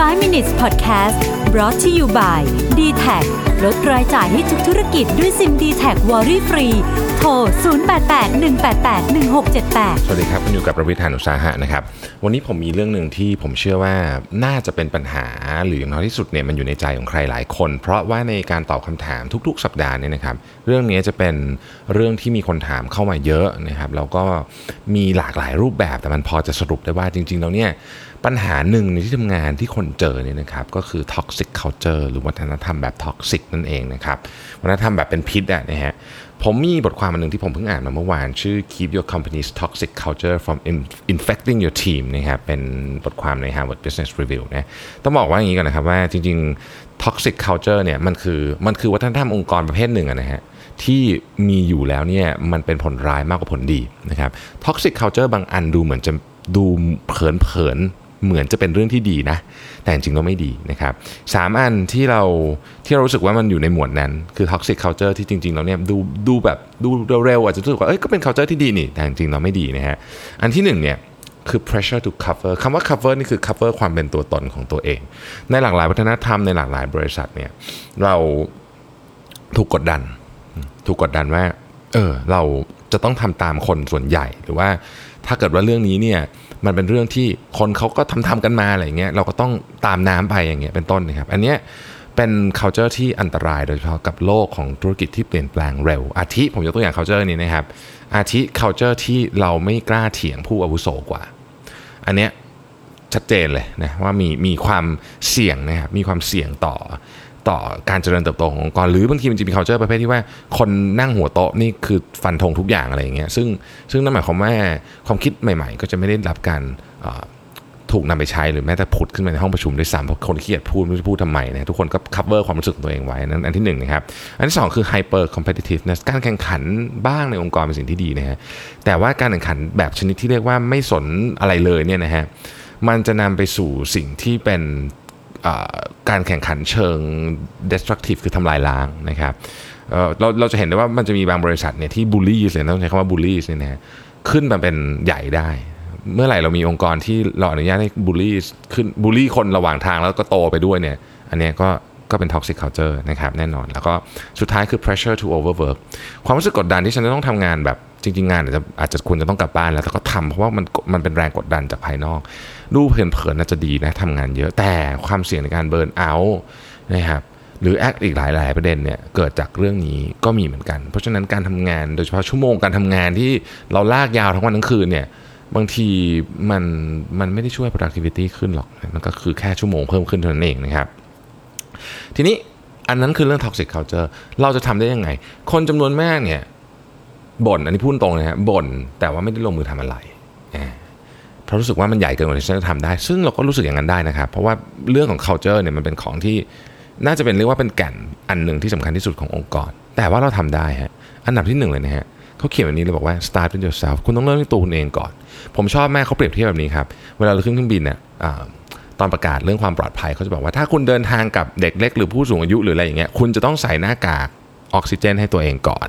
5 minutes podcast brought to you by d t a c ลดรายจ่ายให้ทุกธุรกิจด้วยซิม d t แทวอรี่ฟรี โทร 0881881678 สวัสดีครับคุณอยู่กับประวิทยานุสาหะนะครับ วันนี้ผมมีเรื่องหนึ่งที่ผมเชื่อว่าน่าจะเป็นปัญหาหรืออย่างน้อยที่สุดเนี่ยมันอยู่ในใจของใครหลายคน เพราะว่าในการตอบคำถามทุก ๆ สัปดาห์เนี่ยนะครับ เรื่องนี้จะเป็นเรื่องที่มีคนถามเข้ามาเยอะนะครับแล้วก็มีหลากหลายรูปแบบแต่มันพอจะสรุปได้ว่าจริงๆแล้วเนี่ยปัญหาหนึ่งในที่ทำงานที่คนเจอเนี่ยนะครับก็คือ toxic culture หรือวัฒนธรรมแบบ toxic นั่นเองนะครับวัฒนธรรมแบบเป็นพิษอะนะฮะผมมีบทความอันหนึ่งที่ผมเพิ่งอ่านมาเมื่อวาน ชื่อ Keep Your Company's Toxic Culture from Infecting Your Team นะครับเป็นบทความใน Harvard Business Review นะต้องบอกว่าอย่างนี้ก่อนนะครับว่าจริงๆ toxic culture เนี่ยมันคือมันคือวัฒนธรรมองค์กรประเภทหนึ่งะนะฮะที่มีอยู่แล้วเนี่ยมันเป็นผลร้ายมากกว่าผลดีนะครับ toxic culture บางอันดูเหมือนจะดูเผินๆ เหมือนจะเป็นเรื่องที่ดีนะ แต่จริงๆแล้วไม่ดีนะครับสามอันที่เราที่เรารู้สึกว่ามันอยู่ในหมวดนั้น คือ toxic culture ที่จริงๆเราเนี่ยดูดูแบบดูเร็วๆอาจจะรู้สึกว่าเอ้ยก็เป็น culture ที่ดีนี่แต่จริงๆเราไม่ดีนะฮะอันที่หนึ่งเนี่ยคือ pressure to cover คำว่า cover นี่คือ cover ความเป็นตัวตนของตัวเอง ในหลากหลายวัฒนธรรมในหลากหลายบริษัทเนี่ยเราถูกกดดัน ถูกกดดันว่า เออ เราจะต้องทำตามคนส่วนใหญ่ หรือว่าถ้าเกิดว่าเรื่องนี้เนี่ย มันเป็นเรื่องที่คนเขาก็ทำทำกันมาอะไรเงี้ยเราก็ต้องตามน้ำไปอย่างเงี้ยเป็นต้นนะครับ อันเนี้ยเป็น culture ที่อันตรายโดยเฉพาะกับโลกของธุรกิจที่เปลี่ยนแปลงเร็ว อาทิผมยกตัวอย่าง culture นี้นะครับ อาทิ culture ที่เราไม่กล้าเถียงผู้อาวุโสกว่า อันเนี้ยชัดเจนเลยนะว่ามีมีความเสี่ยงนะครับมีความเสี่ยงต่อ ต่อการเจริญเติบโตขององค์กรหรือบางทีมันจะมี culture ประเภทที่ว่าคนนั่งหัวโต๊ะนี่คือฟันธงทุกอย่างอะไรอย่างเงี้ยซึ่งซึ่งนั่นหมายความว่าความคิดใหม่ ๆ ก็จะไม่ได้รับการถูกนำไปใช้หรือแม้แต่พุดขึ้นมาในห้องประชุมด้วยซ้ำเพราะคนขี้เกียจพูดไม่รู้จะพูดทำไมนะทุกคนก็ cover ความรู้สึกของตัวเองไว้นั้นอันที่หนึ่งนะครับอันที่สองคือ hyper competitiveness การแข่งขันบ้างในองค์กรเป็นสิ่งที่ดีนะฮะแต่ว่าการแข่งขันแบบชนิดที่เรียกว่าไม่สนอะไรเลยเนี่ยนะฮะมันจะนำไปสู่สิ่งที่เป็น การแข่งขันเชิง destructive คือทำลายล้างนะครับเราเราจะเห็นได้ว่ามันจะมีบางบริษัทเนี่ยที่บูลลี่เลยต้องใช้คำว่าบูลลี่เนี่ยนะขึ้นมาเป็นใหญ่ได้ เมื่อไหร่เรามีองค์กรที่เราอนุญาตให้บูลลี่ขึ้นบูลลี่คนระหว่างทางแล้วก็โตไปด้วยเนี่ย อันนี้ก็ ก็เป็น toxic culture นะครับแน่นอน แล้วก็สุดท้ายคือ pressure to overwork ความรู้สึกกดดันที่ฉันจะต้องทำงานแบบจริง ๆ งานอาจจะอาจจะควรจะต้องกลับบ้านแล้วแต่ก็ทำเพราะว่ามันมันเป็นแรงกดดันจากภายนอก ดูเผินๆน่าจะดีนะทำงานเยอะแต่ความเสี่ยงในการเบิร์นเอาท์นะครับหรือแอคอีกหลายๆประเด็นเนี่ยเกิดจากเรื่องนี้ก็มีเหมือนกัน เพราะฉะนั้นการทำงานโดยเฉพาะชั่วโมงการทำงานที่เราลากยาวทั้งวันทั้งคืนเนี่ยบางทีมันมันไม่ได้ช่วย productivity ขึ้นหรอก มันก็คือแค่ชั่วโมงเพิ่มขึ้นเท่านั้นเองนะครับ ทีนี้อันนั้นคือเรื่อง toxic culture เราจะทำได้ยังไง คนจำนวนมากเนี่ยบ่นอันนี้พูดตรงนะฮะบ่นแต่ว่าไม่ได้ลงมือทำอะไรเพราะรู้สึกว่ามันใหญ่เกินกว่าที่ฉันจะทำได้ ซึ่งเราก็รู้สึกอย่างนั้นได้นะครับ เพราะว่าเรื่องของ culture เนี่ยมันเป็นของที่น่าจะเป็นเรียกว่าเป็นแก่นอันหนึ่งที่สำคัญที่สุดขององค์กร แต่ว่าเราทำได้ฮะอันดับที่หนึ่งเลยนะฮะเขาเขียนแบบนี้เลยบอกว่า start with yourself คุณต้องเริ่มที่ตัวคุณเองก่อน ผมชอบแม่เขาเปรียบเทียบแบบนี้ครับ เวลาเราขึ้นเครื่องบินเนี่ย ตอนประกาศเรื่องความปลอดภัยเขาจะบอกว่าถ้าคุณเดินทางกับเด็กเล็กหรือผู้สูงอายุหรืออะไรอย่างเงี้ยคุณจะต้องใส่หน้ากากออกซิเจน ให้ตัวเองก่อน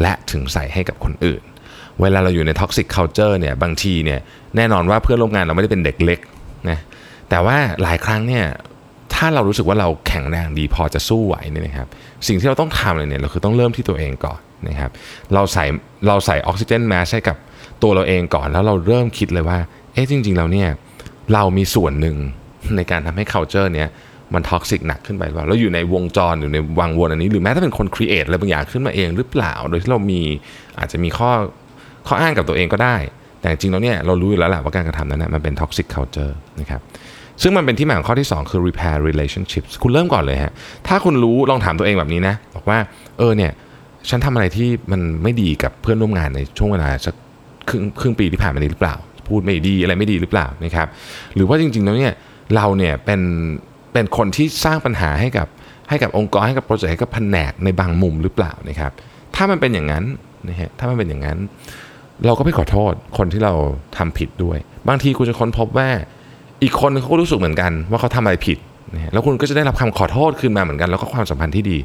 และถึงใส่ให้กับคนอื่น เวลาเราอยู่ใน toxic culture เนี่ยบางทีเนี่ยแน่นอนว่าเพื่อนร่วมงานเราไม่ได้เป็นเด็กเล็กนะแต่ว่าหลายครั้งเนี่ยถ้าเรารู้สึกว่าเราแข็งแรงดีพอจะสู้ไหวเนี่ยนะครับสิ่งที่เราต้องทำเลยเนี่ยเราคือต้องเริ่มที่ตัวเองก่อนนะครับเราใส่เราใส่ออกซิเจนแมสให้กับตัวเราเองก่อนแล้วเราเริ่มคิดเลยว่าเอ๊ะจริง ๆ เราเนี่ย เรามีส่วนหนึ่งในการทำให้ culture เนี้ยมัน toxic หนักขึ้นไปว่าเราอยู่ในวงจรอยู่ในวังวนอันนี้ หรือแม้ถ้าเป็นคน create อะไรบางอย่างขึ้นมาเองหรือเปล่า โดยที่เรามีอาจจะมีข้อข้ออ้างกับตัวเองก็ได้ แต่จริงๆแล้วเนี่ยเรารู้อยู่แล้วแหละว่าการกระทำนั้นนะมันเป็น toxic culture นะครับซึ่งมันเป็นที่มาของข้อที่ 2 คือ repair relationships คุณเริ่มก่อนเลยฮะถ้าคุณรู้ลองถามตัวเองแบบนี้นะบอกว่าเออเนี่ยฉันทำอะไรที่มันไม่ดีกับเพื่อนร่วมงานในช่วงเวลาสักครึ่งครึ่งปีที่ผ่านมานี้หรือเปล่า พูดไม่ดีอะไรไม่ดีหรือเปล่านะครับหรือว่าจริงๆแล้วเนี่ยเราเนี่ยเป็นเป็นคนที่สร้างปัญหาให้กับให้กับองค์กรให้กับโปรเจกต์ให้กับแผนกในบางมุมหรือเปล่านะครับถ้ามันเป็นอย่างนั้นนะฮะถ้ามันเป็นอย่างนั้น เราก็ไปขอโทษคนที่เราทำผิดด้วย บางทีคุณจะค้นพบว่าอีกคนเขาก็รู้สึกเหมือนกัน ว่าเขาทำอะไรผิด นะฮะแล้วคุณก็จะได้รับคำขอโทษคืนมาเหมือนกัน แล้วก็ความสัมพันธ์ที่ดี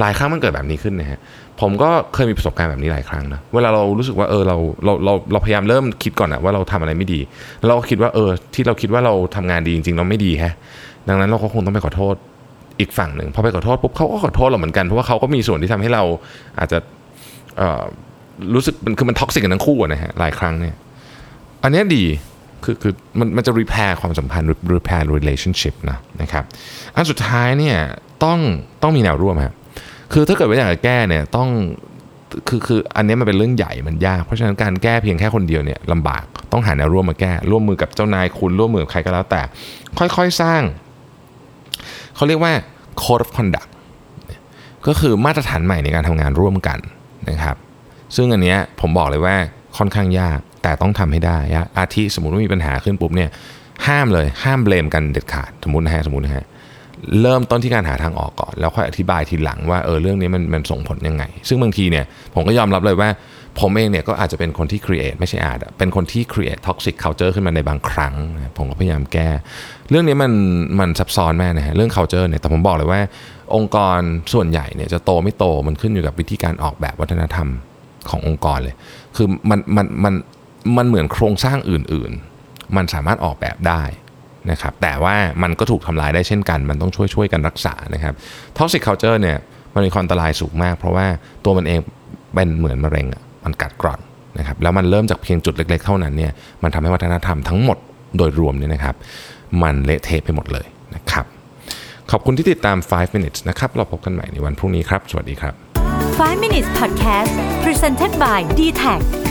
หลายครั้งมันเกิดแบบนี้ขึ้นนะฮะผมก็เคยมีประสบการณ์แบบนี้หลายครั้งนะเวลาเรารู้สึกว่าเออเราเราเราเราพยายามเริ่มคิดก่อนนะว่าเราทำอะไรไม่ดี เราก็คิดว่าเออที่เราคิดว่าเราทำงานดีจริงๆเราไม่ดีแฮะดังนั้นเราก็คงต้องไปขอโทษอีกฝั่งหนึ่งพอไปขอโทษปุ๊บเขาก็ขอโทษเราเหมือนกันเพราะว่าเขาก็มีส่วนที่ทำให้เราอาจจะรู้สึกมันคือมัน toxic กันทั้งคู่นะฮะหลายครั้งเนี่ยอันนี้ดี คือคือมันมันจะ repair ความสัมพันธ์ repair relationship นะนะครับอันสุดท้ายเนี่ยต้องต้องมีแนวร่วมครับคือถ้าเกิดว่าอยากจะแก้เนี่ยต้องคือคืออันนี้มันเป็นเรื่องใหญ่มันยาก เพราะฉะนั้นการแก้เพียงแค่คนเดียวเนี่ยลำบากต้องหาแนวร่วมมาแก้ ร่วมมือกับเจ้านายคุณร่วมมือกับใครก็แล้วแต่ ค่อยๆสร้าง เขาเรียกว่า code of conduct ก็คือมาตรฐานใหม่ในการทำงานร่วมกันนะครับ ซึ่งอันเนี้ยผมบอกเลยว่าค่อนข้างยาก แต่ต้องทำให้ได้อาทิสมมติว่ามีปัญหาขึ้นปุ๊บเนี่ยห้ามเลยห้ามเบลมกันเด็ดขาดสมมตินะฮะสมมตินะฮะเริ่มต้นที่การหาทางออกก่อน แล้วค่อยอธิบายทีหลังว่าเออเรื่องนี้มันมันส่งผลยังไง ซึ่งบางทีเนี่ยผมก็ยอมรับเลยว่า ผมเองเนี่ยก็อาจจะเป็นคนที่ create ไม่ใช่อาจเป็นคนที่ create toxic culture ขึ้นมาในบางครั้ง ผมก็พยายามแก้ เรื่องนี้มันมันซับซ้อนมากนะฮะเรื่อง culture เนี่ยแต่ผมบอกเลยว่า องค์กรส่วนใหญ่เนี่ยจะโตไม่โตมันขึ้นอยู่กับวิธีการออกแบบวัฒนธรรมขององค์กรเลย คือมันมันมัน มันเหมือนโครงสร้างอื่นๆ มันสามารถออกแบบได้นะครับแต่ว่ามันก็ถูกทำลายได้เช่นกัน มันต้องช่วยช่วยกันรักษานะครับ toxic culture เนี่ยมันมีความอันตรายสูงมาก เพราะว่าตัวมันเองเป็นเหมือนมะเร็งอะมันกัดกร่อนนะครับแล้วมันเริ่มจากเพียงจุดเล็กๆ เท่านั้นเนี่ยมันทำให้วัฒนธรรมทั้งหมดโดยรวมเนี่ยนะครับ มันเละเทะไปหมดเลยนะครับขอบคุณที่ติดตาม 5 minutes นะครับ เราพบกันใหม่ในวันพรุ่งนี้ครับ สวัสดีครับ 5 minutes podcast presented by d t a c